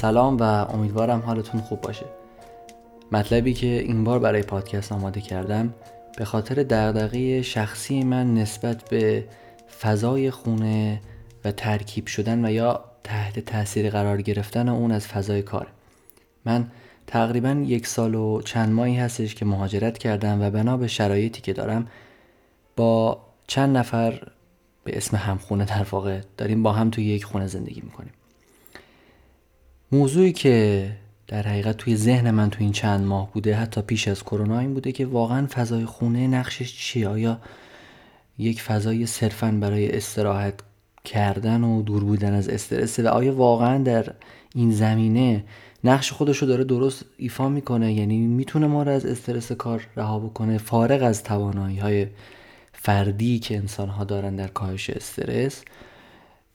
سلام و امیدوارم حالتون خوب باشه. مطلبی که این بار برای پادکست آماده کردم به خاطر دغدغه شخصی من نسبت به فضای خونه و ترکیب شدن و یا تحت تاثیر قرار گرفتن اون از فضای کار. من تقریبا یک سال و چند ماهی هستش که مهاجرت کردم و بنا به شرایطی که دارم با چند نفر به اسم همخونه در واقع داریم با هم توی یک خونه زندگی می‌کنیم. موضوعی که در حقیقت توی ذهن من توی این چند ماه بوده حتی پیش از کرونا این بوده که واقعا فضای خونه نقشش چیه؟ آیا یک فضای صرفا برای استراحت کردن و دور بودن از استرس و آیا واقعا در این زمینه نقش خودش رو داره درست ایفا می‌کنه؟ یعنی می‌تونه ما رو از استرس کار رها بکنه فارغ از توانایی های فردی که انسان ها دارن در کاهش استرس؟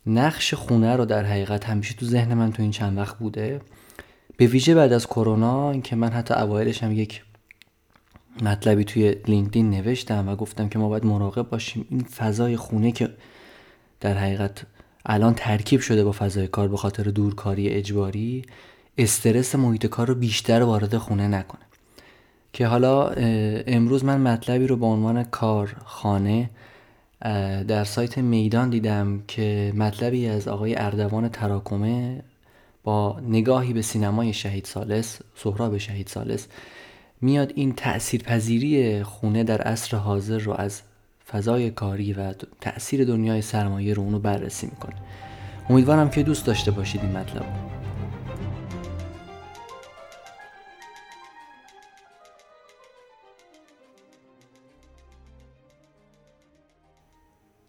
نقش خونه رو در حقیقت همیشه تو ذهن من تو این چند وقت بوده. به ویژه بعد از کرونا اینکه من حتی اوایلش هم یک مطلبی توی لینکدین نوشتم و گفتم که ما باید مراقب باشیم. این فضای خونه که در حقیقت الان ترکیب شده با فضای کار به خاطر دورکاری اجباری استرس محیط کار رو بیشتر وارد خونه نکنه. که حالا امروز من مطلبی رو با عنوان کار خانه در سایت میدان دیدم که مطلبی از آقای اردوان تراکمه با نگاهی به سینمای شهید سالس سهراب شهید سالس میاد این تأثیر پذیری خونه در عصر حاضر رو از فضای کاری و تأثیر دنیای سرمایه رو اونو بررسی می‌کنه. امیدوارم که دوست داشته باشید این مطلب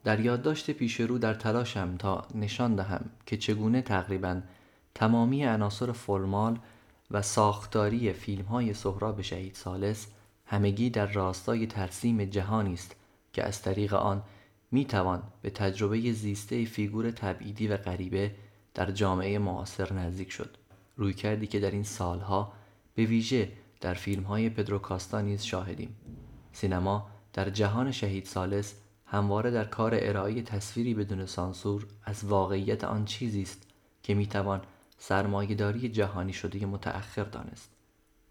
در یادداشت پیش رو در تلاشم تا نشان دهم که چگونه تقریبا تمامی عناصر فرمال و ساختاری فیلم های سهراب شهید سالس همگی در راستای ترسیم جهانی است که از طریق آن می توان به تجربه زیسته فیگور تبعیدی و غریبه در جامعه معاصر نزدیک شد. روی کردی که در این سالها به ویژه در فیلم های پدروکاستا نیز شاهدیم. سینما در جهان شهید سالس همواره در کار ارائه تصویری بدون سانسور از واقعیت آن چیزی است که می‌توان سرمایهداری جهانی شده متأخر دانست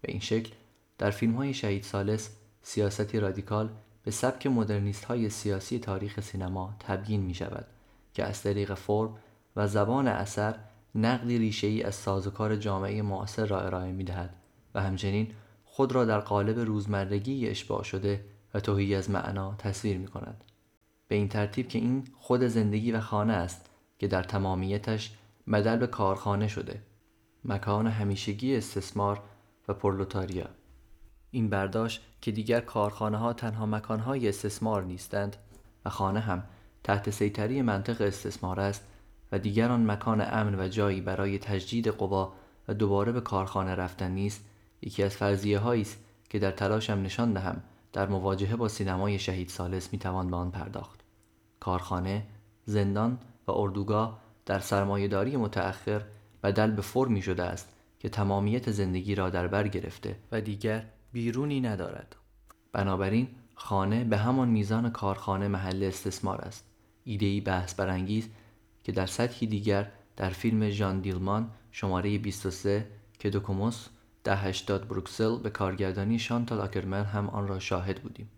به این شکل در فیلم های شهید سالس سیاستی رادیکال به سبک مدرنیست های سیاسی تاریخ سینما تبیین می شود که از طریق فرم و زبان اثر نقدی ریشه ای از سازوکار جامعه معاصر را ارائه می دهد و همچنین خود را در قالب روزمرگی اشباع شده و توهی از معنا تصویر می کند. به این ترتیب که این خود زندگی و خانه است که در تمامیتش بدل به کارخانه شده. مکان همیشگی استثمار و پرلوتاریا. این برداشت که دیگر کارخانه ها تنها مکان های استثمار نیستند و خانه هم تحت سیطری منطق استثمار است و دیگر آن مکان امن و جایی برای تجدید قوا و دوباره به کارخانه رفتن نیست یکی از فرضیه هایی است که در تلاشم نشان دهم در مواجهه با سینمای شهید سالس می‌توان به آن پرداخت. کارخانه زندان و اردوگاه در سرمایهداری متأخر بدل به فرمی شده است که تمامیت زندگی را در بر گرفته و دیگر بیرونی ندارد. بنابراین خانه به همان میزان کارخانه محل استثمار است. ایدهی بحث برانگیز که در سطحی دیگر در فیلم ژان دیلمان شماره 23 که دوکوموس ده هشتاد بروکسل به کارگردانی شانتال آکرمن هم آن را شاهد بودیم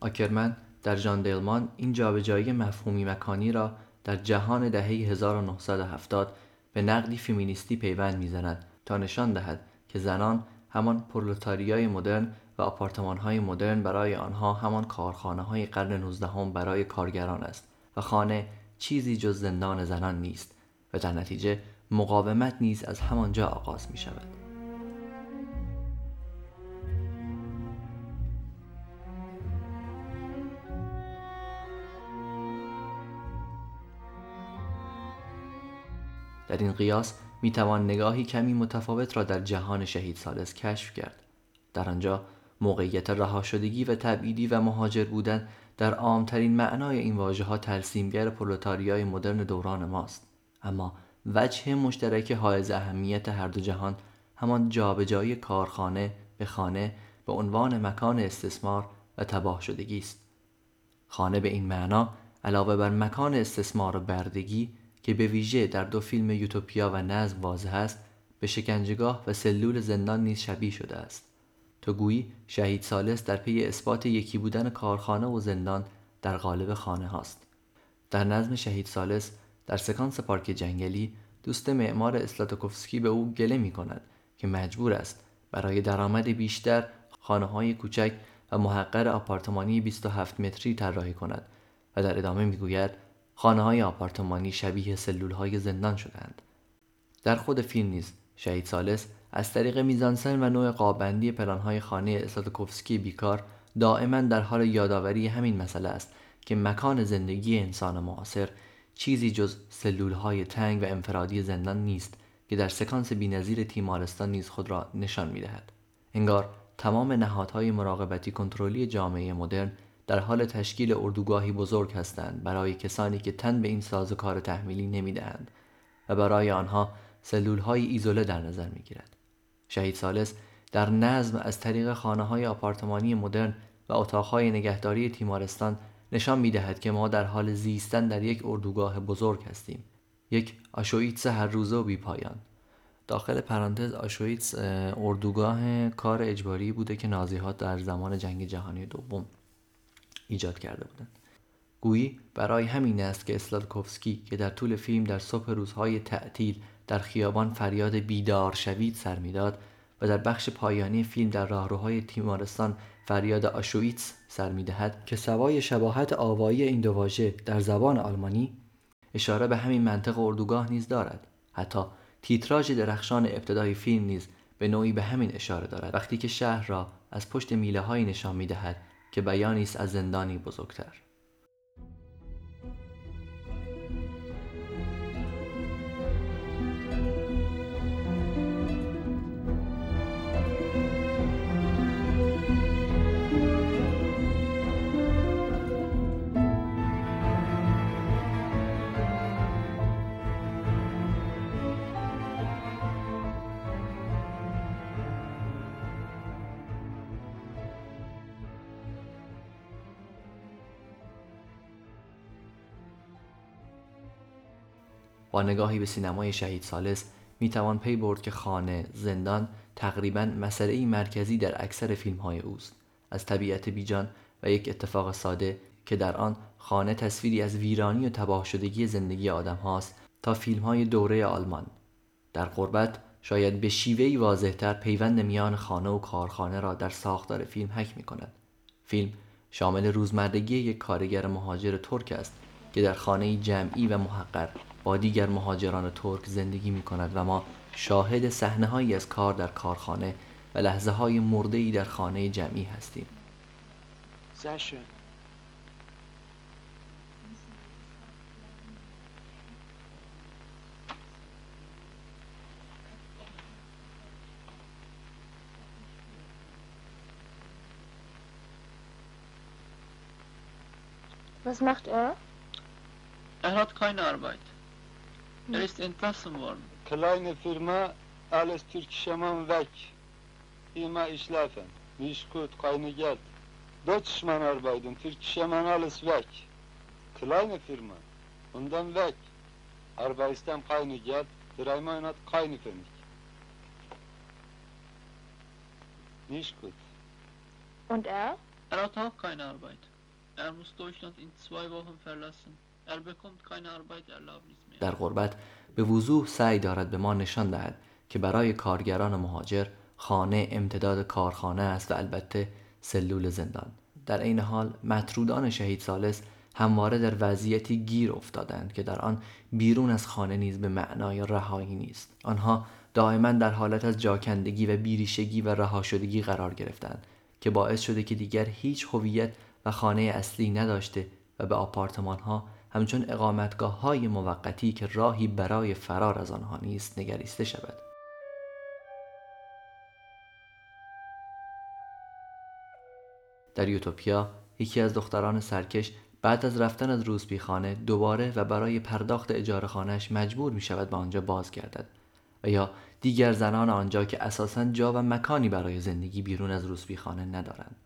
آکرمن در ژان دیلمان این جابجایی مفهومی مکانی را در جهان دهه 1970 به نقدی فیمینیستی پیوند می‌زند تا نشان دهد که زنان همان پرولتاریای مدرن و آپارتمان های مدرن برای آنها همان کارخانه های قرن 19 برای کارگران است و خانه چیزی جز زندان زنان نیست و در نتیجه مقاومت نیز از همانجا آغاز می شود. در این قیاس می توان نگاهی کمی متفاوت را در جهان شهید سالس کشف کرد. در آنجا موقعیت رها شدگی و تبعیدی و مهاجر بودن در عامترین معنای این واژه ها ترسیمگر پرولتاریای مدرن دوران ماست. اما وجه مشترک حائز اهمیت هر دو جهان همان جابجایی کارخانه به خانه به عنوان مکان استثمار و تباه شدگی است. خانه به این معنا علاوه بر مکان استثمار و بردگی که به ویژه در دو فیلم یوتوپیا و نظم واضح است به شکنجهگاه و سلول زندان نیز شبیه شده است. تو گویی شهید سالس در پی اثبات یکی بودن کارخانه و زندان در قالب خانه هاست. در نظم شهید سالس در سکانس پارک جنگلی دوست معمار اسلاتوکوفسکی به او گله می کند که مجبور است برای درآمد بیشتر خانه های کوچک و محقر آپارتمانی 27 متری طراحی کند و در ادامه می‌گوید خانه های آپارتمانی شبیه سلول های زندان شدند. در خود فیلم نیز شهید سالس از طریق میزانسن و نوع قابندی پلانهای خانه اسلاتوکوفسکی بیکار دائما در حال یادآوری همین مسئله است که مکان زندگی انسان معاصر چیزی جز سلول های تنگ و انفرادی زندان نیست که در سکانس بینظیر تیمارستان نیز خود را نشان می‌دهد. انگار تمام نهادهای مراقبتی کنترلی جامعه مدرن در حال تشکیل اردوگاهی بزرگ هستند برای کسانی که تن به این سازوکار تحمیلی نمی‌دهند و برای آنها سلول های ایزوله در نظر می گیرد. شهید سالس در نظم از طریق خانه های آپارتمانی مدرن و اتاقهای نگهداری تیمارستان نشان می دهد که ما در حال زیستن در یک اردوگاه بزرگ هستیم یک آشویتس هر روزه و بی پایان داخل پرانتز آشویتس اردوگاه کار اجباری بوده که نازی ها در زمان جنگ جهانی دوم ایجاد کرده بودند. گویی برای همین است که اسلادکوفسکی که در طول فیلم در صبح روزهای تعطیل در خیابان فریاد بیدار شوید سر می‌داد و در بخش پایانی فیلم در راهروهای تیمارستان فریاد آشویتس سر می‌دهد که سوای شباهت آوایی این دو واژه در زبان آلمانی اشاره به همین منطق اردوگاه نیز دارد. حتی تیتراژ درخشان ابتدای فیلم نیز به نوعی به همین اشاره دارد. وقتی که شهر را از پشت میله های نشان می دهد که بیانی است از زندانی بزرگتر. با نگاهی به سینمای شهید سالس می توان پی برد که خانه زندان تقریبا مسئله مرکزی در اکثر فیلم های اوست. از طبیعت بیجان و یک اتفاق ساده که در آن خانه تصویری از ویرانی و تباه شدگی زندگی آدم هاست تا فیلم های دوره آلمان. در قربت شاید به شیوهی واضحتر پیوند میان خانه و کارخانه را در ساختار فیلم حک می کند فیلم شامل روزمرگی یک کارگر مهاجر ترک است که در خانه جمعی و محقر با دیگر مهاجران ترک زندگی می کند و ما شاهد صحنه هایی از کار در کارخانه و لحظه های مرده ای در خانه جمعی هستیم Was macht er? Er hat keine Arbeit. Er ist entlassen worden. Kleine Firma, alles türkische Mann weg. Immer schlafen. Nicht gut, keine Geld. Deutschmann arbeiten, türkische Mann alles weg. Kleine Firma. Und dann weg. Arbeitstem keine Geld, drei Monate keine Pfennig. Nicht gut. Und er? Er hat auch keine Arbeit. Er muss Deutschland in zwei Wochen verlassen. در غربت به وضوح سعی دارد به ما نشان دهد که برای کارگران مهاجر خانه امتداد کارخانه است و البته سلول زندان. در عین حال مطرودان شهید سالس همواره در وضعیتی گیر افتادند که در آن بیرون از خانه نیز به معنای رهایی نیست. آنها دائما در حالت از جاکندگی و بیریشگی و رها شدگی قرار گرفتند که باعث شده که دیگر هیچ هویت و خانه اصلی نداشته و به آپارتمان ها همچون اقامتگاه های موقتی که راهی برای فرار از آنها نیست نگریسته شود. در یوتوپیا یکی از دختران سرکش بعد از رفتن از روسپی خانه دوباره و برای پرداخت اجاره خانهش مجبور می شود به آنجا بازگردد و یا دیگر زنان آنجا که اساسا جا و مکانی برای زندگی بیرون از روسپی خانه ندارند.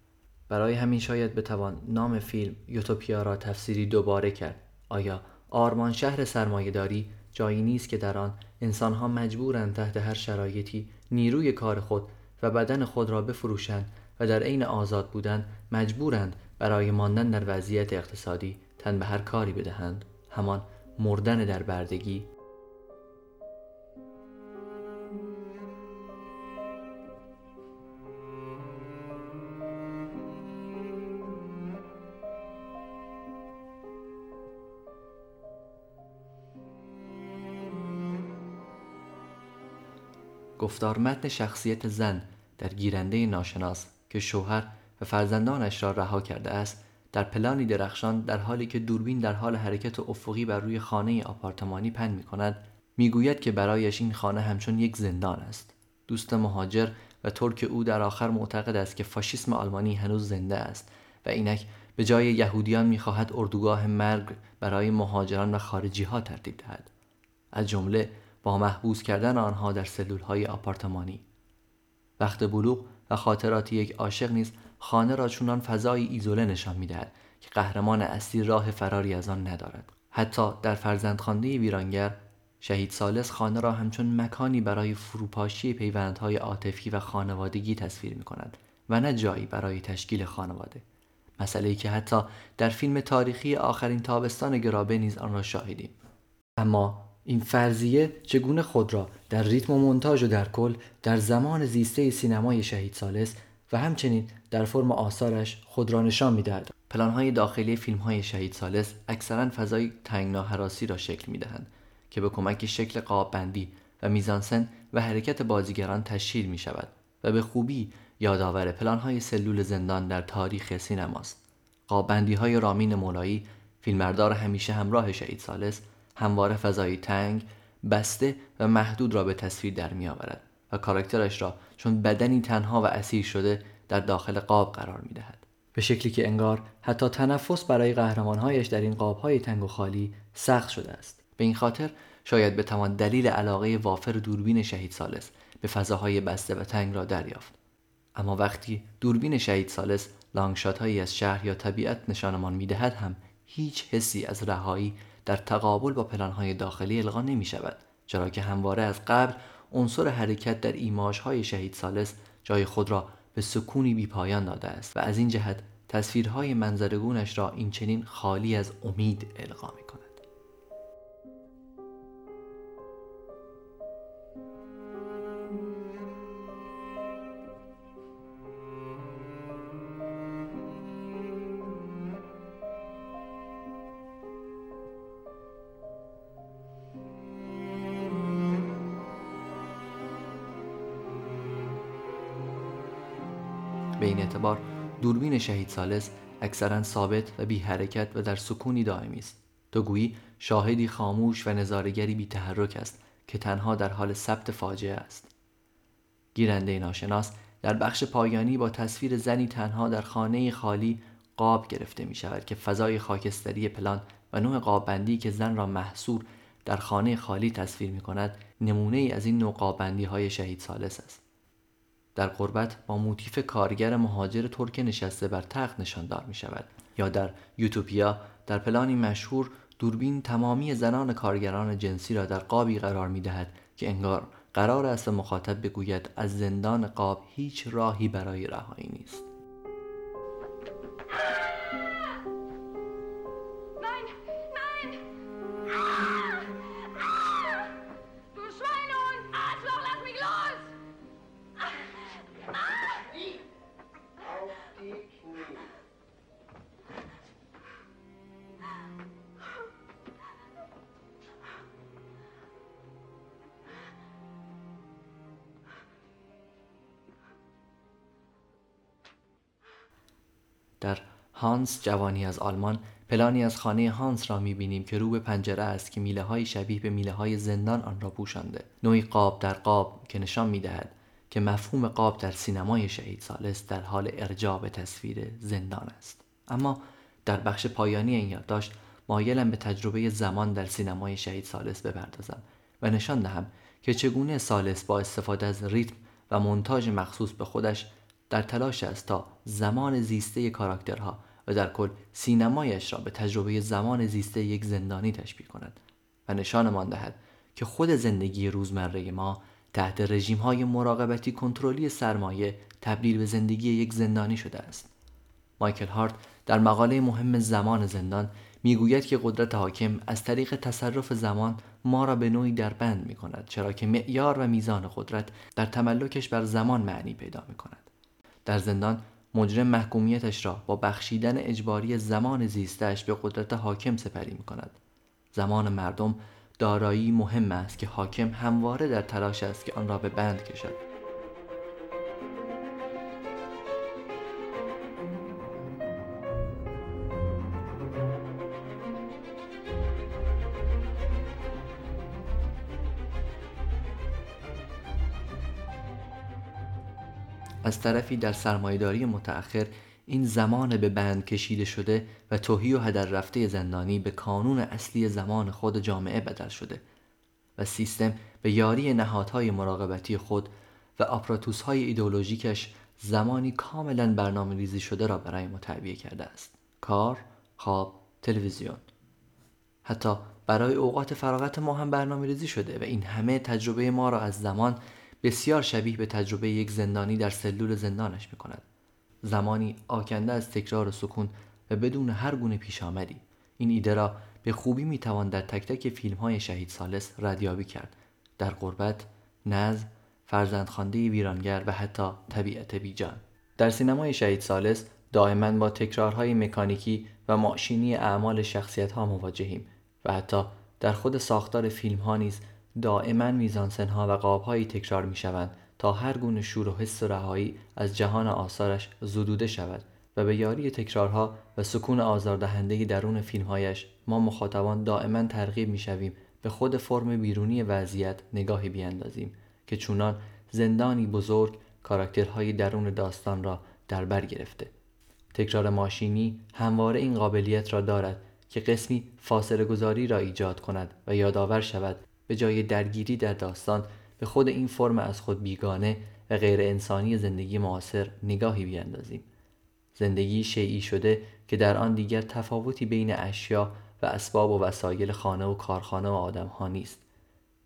برای همین شاید بتوان نام فیلم یوتوپیا را تفسیری دوباره کرد. آیا آرمان شهر سرمایهداری جایی نیست که در آن انسانها مجبورند تحت هر شرایطی نیروی کار خود و بدن خود را بفروشند و در عین آزاد بودن مجبورند برای ماندن در وضعیت اقتصادی تن به هر کاری بدهند؟ همان مردن در بردگی گفتار متن شخصیت زن در گیرنده ناشناس که شوهر و فرزندانش را رها کرده است در پلانی درخشان در حالی که دوربین در حال حرکت افقی بر روی خانه آپارتمانی پن می کند می‌گوید که برایش این خانه همچون یک زندان است. دوست مهاجر و ترک او در آخر معتقد است که فاشیسم آلمانی هنوز زنده است و اینک به جای یهودیان می‌خواهد اردوگاه مرگ برای مهاجران و خارجی ها ترتیب دهد. از جمله با محبوس کردن آنها در سلول های آپارتمانی. وقت بلوغ و خاطرات یک عاشق نیز خانه را چونان فضایی ایزوله نشان می‌دهد که قهرمان اصلی راه فراری از آن ندارد. حتی در فرزندخوانده ویرانگر شهید سالس خانه را همچون مکانی برای فروپاشی پیوندهای عاطفی و خانوادگی تصویر می کند و نه جایی برای تشکیل خانواده. مسئله که حتی در فیلم تاریخی آخرین تابستان گرابه نیز آن را شاهدیم. اما این فرضیه چگونه خود را در ریتم و مونتاژ و در کل در زمان زیسته سینمای شهید سالس و همچنین در فرم آثارش خود را نشان می‌دهد. پلانهای داخلی فیلم های شهید سالس اکثرا فضای تنگناهراسی را شکل می‌دهند که به کمک شکل قاب بندی و میزانسن و حرکت بازیگران تشکیل می شود و به خوبی یادآور پلانهای سلول زندان در تاریخ سینماست. قاب بندی های رامین مولایی فیلمبردار همیشه همراه شهید سالس همواره فضایی تنگ بسته و محدود را به تصویر در می آورد و کاراکترش را چون بدنی تنها و اسیر شده در داخل قاب قرار می دهد. به شکلی که انگار حتی تنفس برای قهرمانهایش در این قابهای تنگ و خالی سخت شده است به این خاطر شاید بتوان دلیل علاقه وافر دوربین شهید سالس به فضاهای بسته و تنگ را دریافت اما وقتی دوربین شهید سالس لانگشات هایی از شهر یا طبیعت نشانمان می‌دهد هم هیچ حسی از رهایی در تقابل با پلانهای داخلی القا نمی شود چرا که همواره از قبل عنصر حرکت در های شهید سالس جای خود را به سکونی بی پایان داده است و از این جهت تصویرهای منظرگونش را این چنین خالی از امید القا می به این اعتبار دوربین شهید سالس اکثرا ثابت و بی حرکت و در سکونی دائمی است. تو گویی شاهدی خاموش و نظارگری بی تحرک است که تنها در حال ثبت فاجعه است. گیرنده ناشناس در بخش پایانی با تصویر زنی تنها در خانه خالی قاب گرفته می شود که فضای خاکستری پلان و نوع قاب بندی که زن را محصور در خانه خالی تصویر می کند نمونه ای از این نوع قاب بندی های شهید سالس است. در قربت با موتیف کارگر مهاجر ترک نشسته بر تخت نشاندار می شود یا در یوتوپیا در پلانی مشهور دوربین تمامی زنان کارگران جنسی را در قابی قرار می دهد که انگار قرار است مخاطب بگوید از زندان قاب هیچ راهی برای رهایی نیست. هانس جوانی از آلمان پلانی از خانه هانس را می‌بینیم که رو به پنجره است که میله های شبیه به میله های زندان آن را پوشانده. نوعی قاب در قاب که نشان می‌دهد که مفهوم قاب در سینمای شهید سالس در حال ارجاع به تصویر زندان است. اما در بخش پایانی این یادداشت مایلم به تجربه زمان در سینمای شهید سالس بپردازم و نشان دهم که چگونه سالس با استفاده از ریتم و مونتاژ مخصوص به خودش در تلاش است تا زمان زیسته کاراکترها و در کل سینمایش را به تجربه زمان زیسته یک زندانی تشبیه کند و نشانمان دهد که خود زندگی روزمره ما تحت رژیم های مراقبتی کنترلی سرمایه تبدیل به زندگی یک زندانی شده است. مایکل هارت در مقاله مهم زمان زندان می‌گوید که قدرت حاکم از طریق تصرف زمان ما را به نوعی در بند می کند چرا که معیار و میزان قدرت در تملکش بر زمان معنی پیدا می کند. در زندان مجرم محکومیتش را با بخشیدن اجباری زمان زیستش به قدرت حاکم سپری می کند. زمان مردم دارایی مهم است که حاکم همواره در تلاش است که آن را به بند کشد. از طرفی در سرمایهداری متأخر این زمان به بند کشیده شده و توهی و هدر رفته زندانی به کانون اصلی زمان خود جامعه بدل شده و سیستم به یاری نهادهای مراقبتی خود و آپراتوسهای ایدولوژیکش زمانی کاملا برنامه ریزی شده را برای ما تعبیه کرده است. کار، خواب، تلویزیون. حتی برای اوقات فراغت ما هم برنامه ریزی شده و این همه تجربه ما را از زمان بسیار شبیه به تجربه یک زندانی در سلول زندانش می کند. زمانی آکنده از تکرار و سکون و بدون هر گونه پیش آمدی. این ایده را به خوبی می توان در تک تک فیلم های شهید سالس ردیابی کرد. در قربت، نظم، فرزندخوانده ویرانگر و حتی طبیعت بیجان. در سینمای شهید سالس دائما با تکرارهای مکانیکی و ماشینی اعمال شخصیت ها مواجهیم و حتی در خود ساختار فیلم ها نیز دائما میزانسنها و قابهایی تکرار می شوند تا هر گونه شور و حس و رهایی از جهان آثارش زدوده شود و به یاری تکرارها و سکون آزاردهنده درون فیلمهایش ما مخاطبان دائما ترغیب می شویم به خود فرم بیرونی وضعیت نگاهی بیاندازیم که چونان زندانی بزرگ کاراکترهای درون داستان را در بر گرفته. تکرار ماشینی همواره این قابلیت را دارد که قسمی فاصله گذاری را ایجاد کند و یادآور شود به جای درگیری در داستان به خود این فرم از خود بیگانه و غیر انسانی زندگی معاصر نگاهی بیاندازیم. زندگی شیعی شده که در آن دیگر تفاوتی بین اشیا و اسباب و وسایل خانه و کارخانه و آدم ها نیست.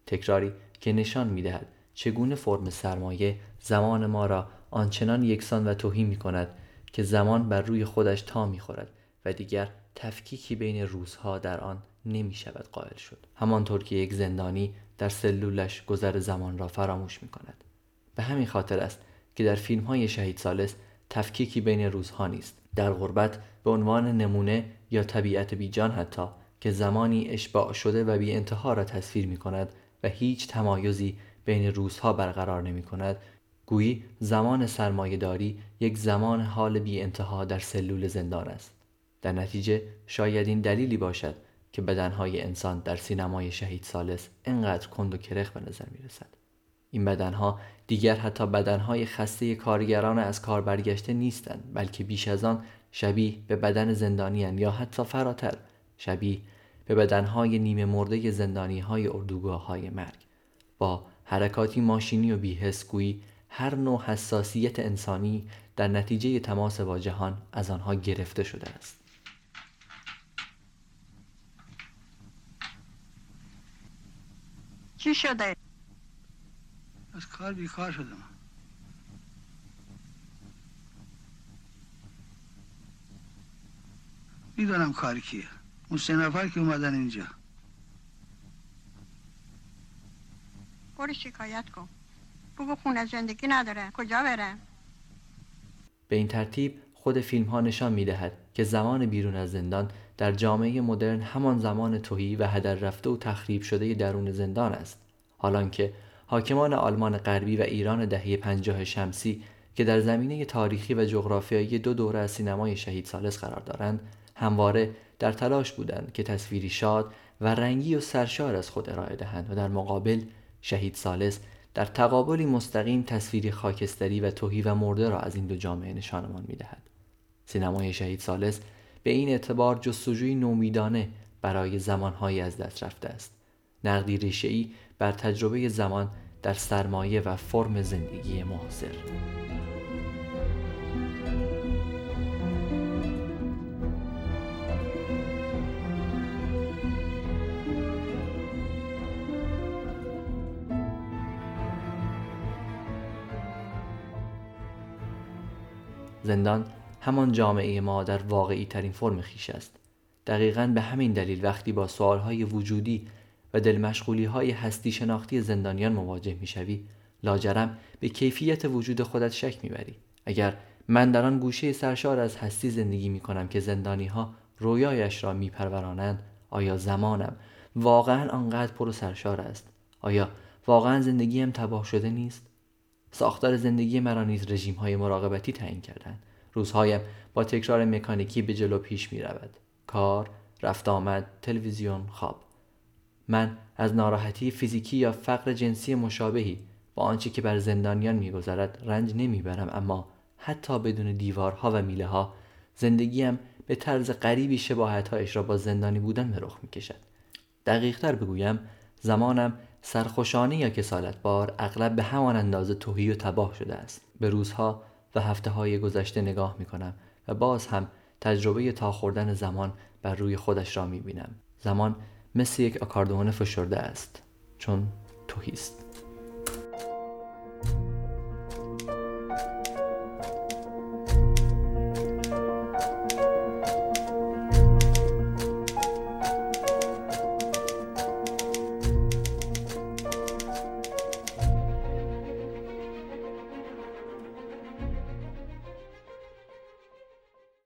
تکراری که نشان می‌دهد چگونه فرم سرمایه زمان ما را آنچنان یکسان و توهی می کند که زمان بر روی خودش تا می خورد و دیگر تفکیکی بین روزها در آن نمی شود قائل شد. همانطور که یک زندانی در سلولش گذر زمان را فراموش می کند به همین خاطر است که در فیلم های شهید سالس تفکیکی بین روزها نیست. در غربت به عنوان نمونه یا طبیعت بیجان حتی که زمانی اشباع شده و بی انتها را تصویر می کند و هیچ تمایزی بین روزها برقرار نمی کند گویی زمان سرمایهداری یک زمان حال بی انتها در سلول زندان است. در نتیجه شاید این دلیلی باشد که بدنهای انسان در سینمای شهید سالس انقدر کند و کرخ به نظر می رسد. این بدنها دیگر حتی بدنهای خسته کارگران از کار برگشته نیستند بلکه بیش از آن شبیه به بدن زندانیان یا حتی فراتر شبیه به بدنهای نیمه مرده زندانی های اردوگاه های مرگ با حرکاتی ماشینی و بیهس گویی هر نوع حساسیت انسانی در نتیجه تماس با جهان از آنها گرفته شده است چی شده؟ از کار بیکار شدم. می‌دونم کار کیه. اون سه نفر که اومدن اینجا. برو شکایت کن. بگو خونه زندگی نداره. کجا بره؟ به این ترتیب خود فیلم ها نشان می دهد که زمان بیرون از زندان در جامعه مدرن همان زمان توهی و هدر رفته و تخریب شده درون زندان است. حالان که حاکمان آلمان غربی و ایران دهه پنجاه شمسی که در زمینه تاریخی و جغرافیایی دو دوره از سینمای شهید سالس قرار دارند همواره در تلاش بودند که تصویری شاد و رنگی و سرشار از خود ارائه دهند و در مقابل شهید سالس در تقابلی مستقیم تصویری خاکستری و توهی و مرده را از این دو جامعه نشانمان می‌دهد. سینمای شهید سالس به این اعتبار جستجوی نومیدانه برای زمانهایی از دست رفته است. نقدی ریشهای بر تجربه زمان در سرمایه و فرم زندگی معاصر زندان همان جامعه ما در واقعی ترین فرم خیش است. دقیقا به همین دلیل وقتی با سوالهای وجودی و دلمشغولی های هستی شناختی زندانیان مواجه می‌شوی لاجرم به کیفیت وجود خودت شک می‌بری. اگر من در آن گوشه سرشار از هستی زندگی می کنم که زندانی ها رویایش را میپرورانند آیا زمانم واقعا آنقدر پر و سرشار است؟ آیا واقعا زندگیم تباه شده نیست؟ ساختار زندگی مرا نیز رژیم های مراقبتی تعیین کردند. روزهایم با تکرار مکانیکی به جلو پیش می رود. کار رفت آمد تلویزیون خواب. من از ناراحتی فیزیکی یا فقر جنسی مشابهی با آنچه که بر زندانیان میگذرد رنج نمی‌برم اما حتی بدون دیوارها و میله ها زندگیم به طرز غریبی شباهتهایش را با زندانی بودن به رخ می‌کشد دقیقتر بگویم زمانم سرخوشانه یا کسالت بار اغلب به همان اندازه توهی و تباه شده است. به روزها و هفته های گذشته نگاه می کنم و باز هم تجربه تا خوردن زمان بر روی خودش را می بینم زمان مثل یک آکاردون فشرده است چون توهی است.